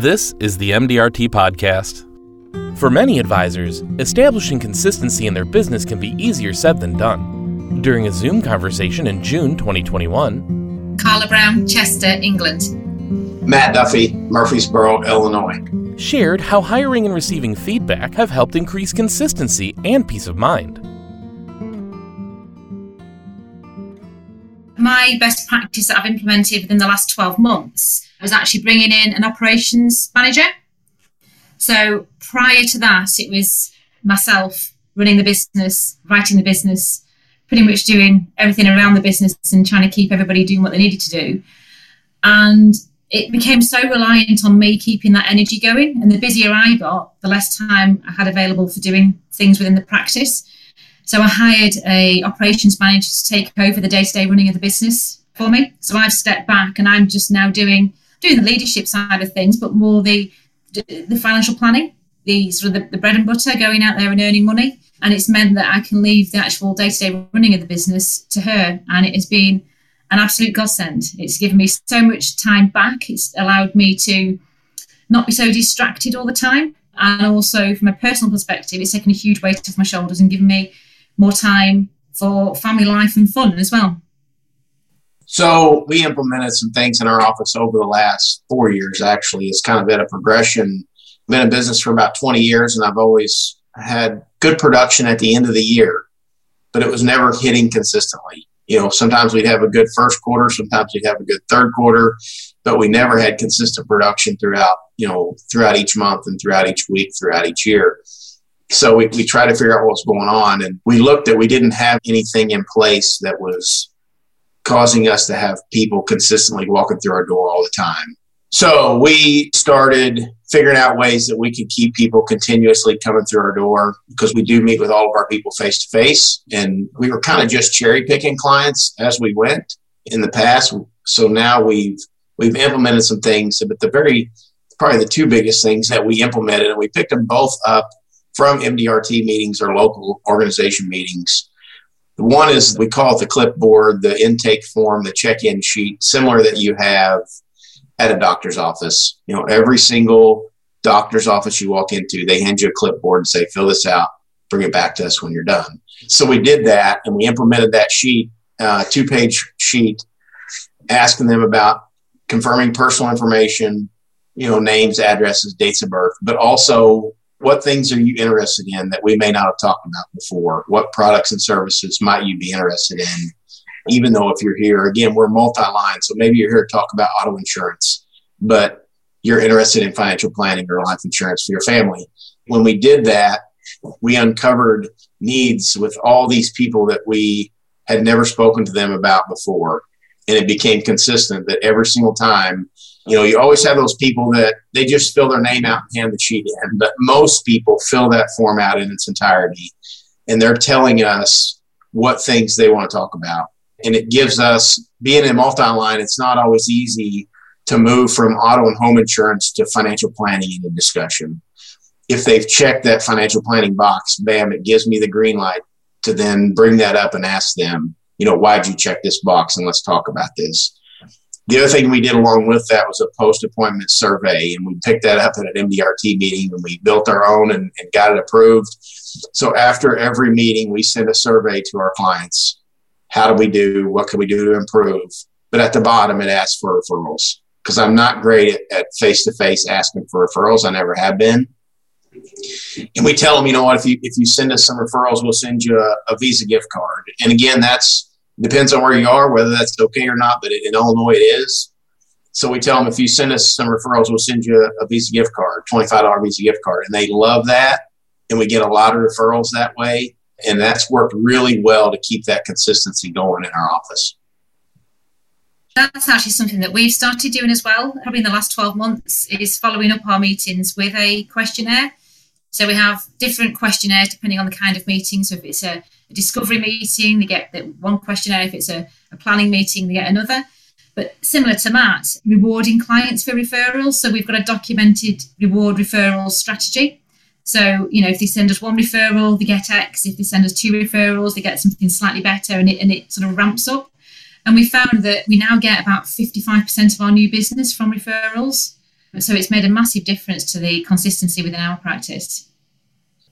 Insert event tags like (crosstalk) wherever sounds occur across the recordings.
This is the MDRT Podcast. For many advisors, establishing consistency in their business can be easier said than done. During a Zoom conversation in June 2021, Carla Brown, Chester, England. Matt Duffy, Murphysboro, Illinois. shared how hiring and receiving feedback have helped increase consistency and peace of mind. My best practice that I've implemented within the last 12 months was actually bringing in an operations manager. So prior to that, it was myself running the business, writing the business, pretty much doing everything around the business and trying to keep everybody doing what they needed to do. And it became so reliant on me keeping that energy going. And the busier I got, the less time I had available for doing things within the practice. So I hired a operations manager to take over the day-to-day running of the business for me. So I've stepped back and I'm just now doing doing the leadership side of things, but more the the financial planning, the sort of the, the bread and butter, going out there and earning money. And it's meant that I can leave the actual day-to-day running of the business to her. And it has been an absolute godsend. It's given me so much time back. It's allowed me to not be so distracted all the time. And also, from a personal perspective, it's taken a huge weight off my shoulders and given me more time for family life and fun as well. So we implemented some things in our office over the last four years. Actually, it's kind of been a progression. Been in business for about 20 years, and I've always had good production at the end of the year, but it was never hitting consistently. You know, sometimes we'd have a good first quarter, sometimes we'd have a good third quarter, but we never had consistent production throughout, you know, throughout each month and throughout each week, throughout each year. So we, we tried to figure out what's going on, and we looked that we didn't have anything in place that was causing us to have people consistently walking through our door all the time. So we started figuring out ways that we could keep people continuously coming through our door because we do meet with all of our people face to face. And we were kind of just cherry picking clients as we went in the past. So now we've we've implemented some things, but the very probably the two biggest things that we implemented, and we picked them both up from MDRT meetings or local organization meetings. One is we call it the clipboard, the intake form, the check-in sheet, similar that you have at a doctor's office. You know, every single doctor's office you walk into, they hand you a clipboard and say, fill this out, bring it back to us when you're done. So we did that and we implemented that sheet, uh, two page sheet, asking them about confirming personal information, you know, names, addresses, dates of birth, but also what things are you interested in that we may not have talked about before? What products and services might you be interested in? Even though if you're here, again, we're multi line. So maybe you're here to talk about auto insurance, but you're interested in financial planning or life insurance for your family. When we did that, we uncovered needs with all these people that we had never spoken to them about before. And it became consistent that every single time you know, you always have those people that they just fill their name out and hand the sheet in, but most people fill that form out in its entirety and they're telling us what things they want to talk about. And it gives us, being in multi line, it's not always easy to move from auto and home insurance to financial planning in the discussion. If they've checked that financial planning box, bam, it gives me the green light to then bring that up and ask them, you know, why'd you check this box and let's talk about this the other thing we did along with that was a post appointment survey, and we picked that up at an MDRT meeting and we built our own and, and, got it approved. So after every meeting, we send a survey to our clients. How do we do? What can we do to improve? But at the bottom, it asks for referrals because I'm not great at face to face asking for referrals. I never have been. And we tell them, you know what, if you if you send us some referrals, we'll send you a, a Visa gift card. And again, that's Depends on where you are, whether that's okay or not, but in Illinois it is. So we tell them if you send us some referrals, we'll send you a, Visa gift card, $25 Visa gift card. And they love that. And we get a lot of referrals that way. And that's worked really well to keep that consistency going in our office. That's actually something that we've started doing as well, probably in the last 12 months, is following up our meetings with a questionnaire. So we have different questionnaires depending on the kind of meeting. So if it's a a discovery meeting, they get the one questionnaire. If it's a, a planning meeting, they get another. But similar to Matt, rewarding clients for referrals. So we've got a documented reward referral strategy. So, you know, if they send us one referral, they get X. If they send us two referrals, they get something slightly better and it, and it sort of ramps up. And we found that we now get about 55% of our new business from referrals. So it's made a massive difference to the consistency within our practice.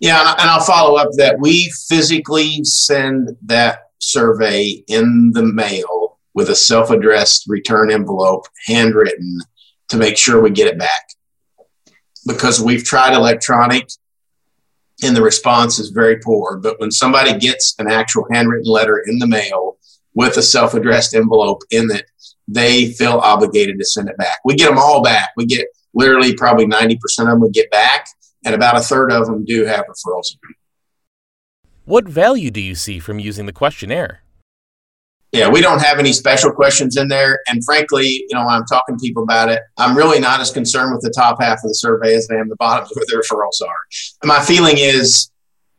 Yeah, and I'll follow up that we physically send that survey in the mail with a self addressed return envelope, handwritten, to make sure we get it back. Because we've tried electronic and the response is very poor. But when somebody gets an actual handwritten letter in the mail with a self addressed envelope in it, they feel obligated to send it back. We get them all back. We get literally probably 90% of them we get back, and about a third of them do have referrals. What value do you see from using the questionnaire? Yeah, we don't have any special questions in there. And frankly, you know, when I'm talking to people about it, I'm really not as concerned with the top half of the survey as I am the bottom where the referrals are. And my feeling is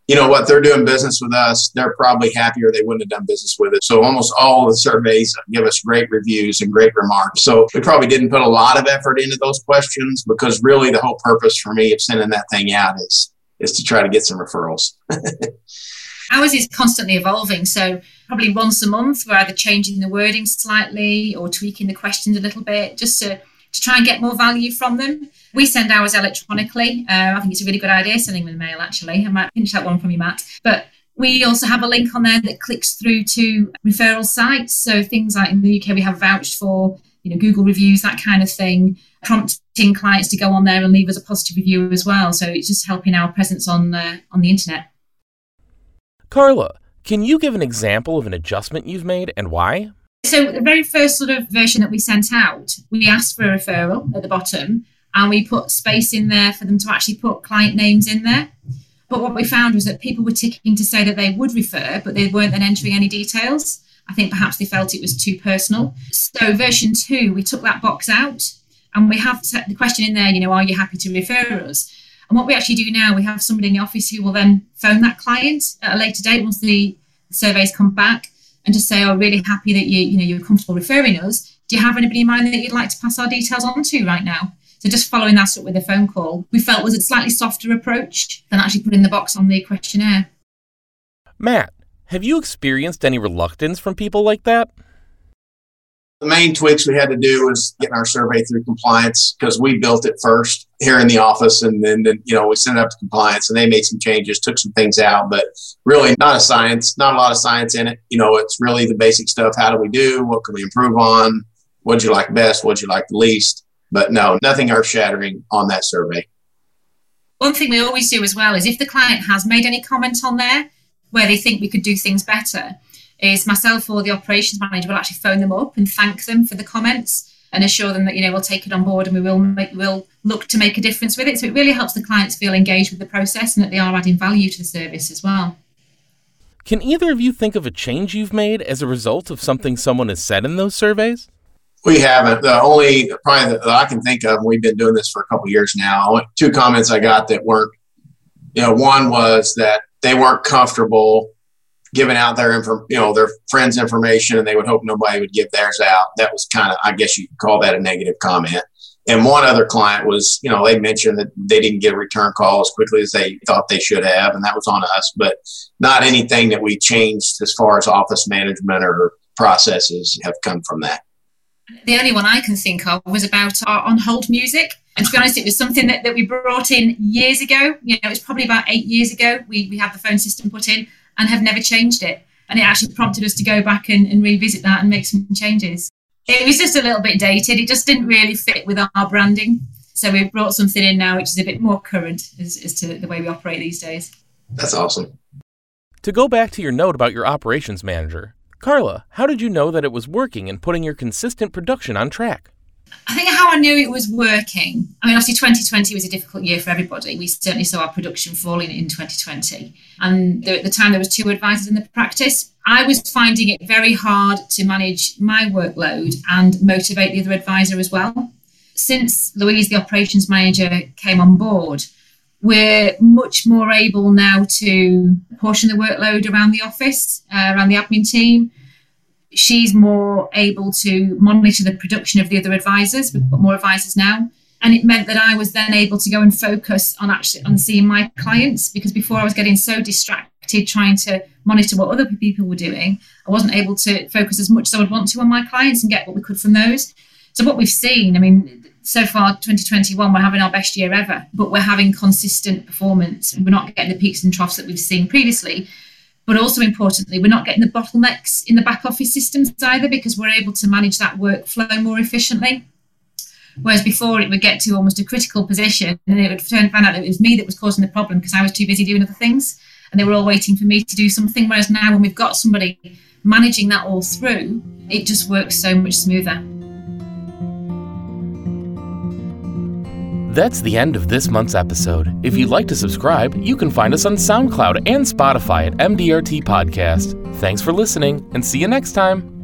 you know what they're doing business with us they're probably happier they wouldn't have done business with it so almost all the surveys give us great reviews and great remarks. So we probably didn't put a lot of effort into those questions because really the whole purpose for me of sending that thing out is is to try to get some referrals. (laughs) Ours is constantly evolving. So probably once a month we're either changing the wording slightly or tweaking the questions a little bit just to to try and get more value from them. We send ours electronically. Uh, I think it's a really good idea sending them the mail, actually. I might pinch that one from you, Matt. But we also have a link on there that clicks through to referral sites. So things like in the UK, we have VouchedFor, you know, Google reviews, that kind of thing, prompting clients to go on there and leave us a positive review as well. So it's just helping our presence on uh, on the internet. Carla, can you give an example of an adjustment you've made and why? So the very first sort of version that we sent out, we asked for a referral at the bottom and we put space in there for them to actually put client names in there. But what we found was that people were ticking to say that they would refer, but they weren't then entering any details. I think perhaps they felt it was too personal. So version two, we took that box out and we have set the question in there, you know, are you happy to refer us? And what we actually do now, we have somebody in the office who will then phone that client at a later date once the surveys come back and just say, "Oh, really happy that you you know you're comfortable referring us. Do you have anybody in mind that you'd like to pass our details on to right now?" So just following that up with a phone call, we felt was a slightly softer approach than actually putting the box on the questionnaire. Matt, have you experienced any reluctance from people like that? The main tweaks we had to do was getting our survey through compliance because we built it first here in the office, and then, then you know we sent it up to compliance, and they made some changes, took some things out, but really not a science, not a lot of science in it. You know, it's really the basic stuff. How do we do? What can we improve on? What'd you like best? What'd you like the least? But no, nothing earth shattering on that survey. One thing we always do as well is if the client has made any comment on there where they think we could do things better, is myself or the operations manager will actually phone them up and thank them for the comments and assure them that you know we'll take it on board and we will make we'll look to make a difference with it. So it really helps the clients feel engaged with the process and that they are adding value to the service as well. Can either of you think of a change you've made as a result of something someone has said in those surveys? We haven't. The only probably that I can think of, we've been doing this for a couple years now. Two comments I got that weren't, you know, one was that they weren't comfortable giving out their info, you know, their friends' information, and they would hope nobody would give theirs out. That was kind of, I guess you could call that a negative comment. And one other client was, you know, they mentioned that they didn't get a return call as quickly as they thought they should have, and that was on us. But not anything that we changed as far as office management or processes have come from that. The only one I can think of was about our on hold music. And to be honest, it was something that, that we brought in years ago. You know, it was probably about eight years ago we, we had the phone system put in and have never changed it. And it actually prompted us to go back and, and revisit that and make some changes. It was just a little bit dated. It just didn't really fit with our branding. So we've brought something in now which is a bit more current as, as to the way we operate these days. That's awesome. To go back to your note about your operations manager, Carla, how did you know that it was working and putting your consistent production on track? I think how I knew it was working. I mean, obviously, 2020 was a difficult year for everybody. We certainly saw our production falling in 2020. And there, at the time, there was two advisors in the practice. I was finding it very hard to manage my workload and motivate the other advisor as well. Since Louise, the operations manager, came on board, we're much more able now to portion the workload around the office, uh, around the admin team she's more able to monitor the production of the other advisors. We've got mm-hmm. more advisors now. And it meant that I was then able to go and focus on actually on seeing my clients because before I was getting so distracted trying to monitor what other people were doing, I wasn't able to focus as much as I would want to on my clients and get what we could from those. So what we've seen, I mean, so far 2021 we're having our best year ever, but we're having consistent performance. We're not getting the peaks and troughs that we've seen previously. But also importantly, we're not getting the bottlenecks in the back office systems either because we're able to manage that workflow more efficiently. Whereas before it would get to almost a critical position and it would turn find out that it was me that was causing the problem because I was too busy doing other things and they were all waiting for me to do something. Whereas now when we've got somebody managing that all through, it just works so much smoother. That's the end of this month's episode. If you'd like to subscribe, you can find us on SoundCloud and Spotify at MDRT Podcast. Thanks for listening and see you next time.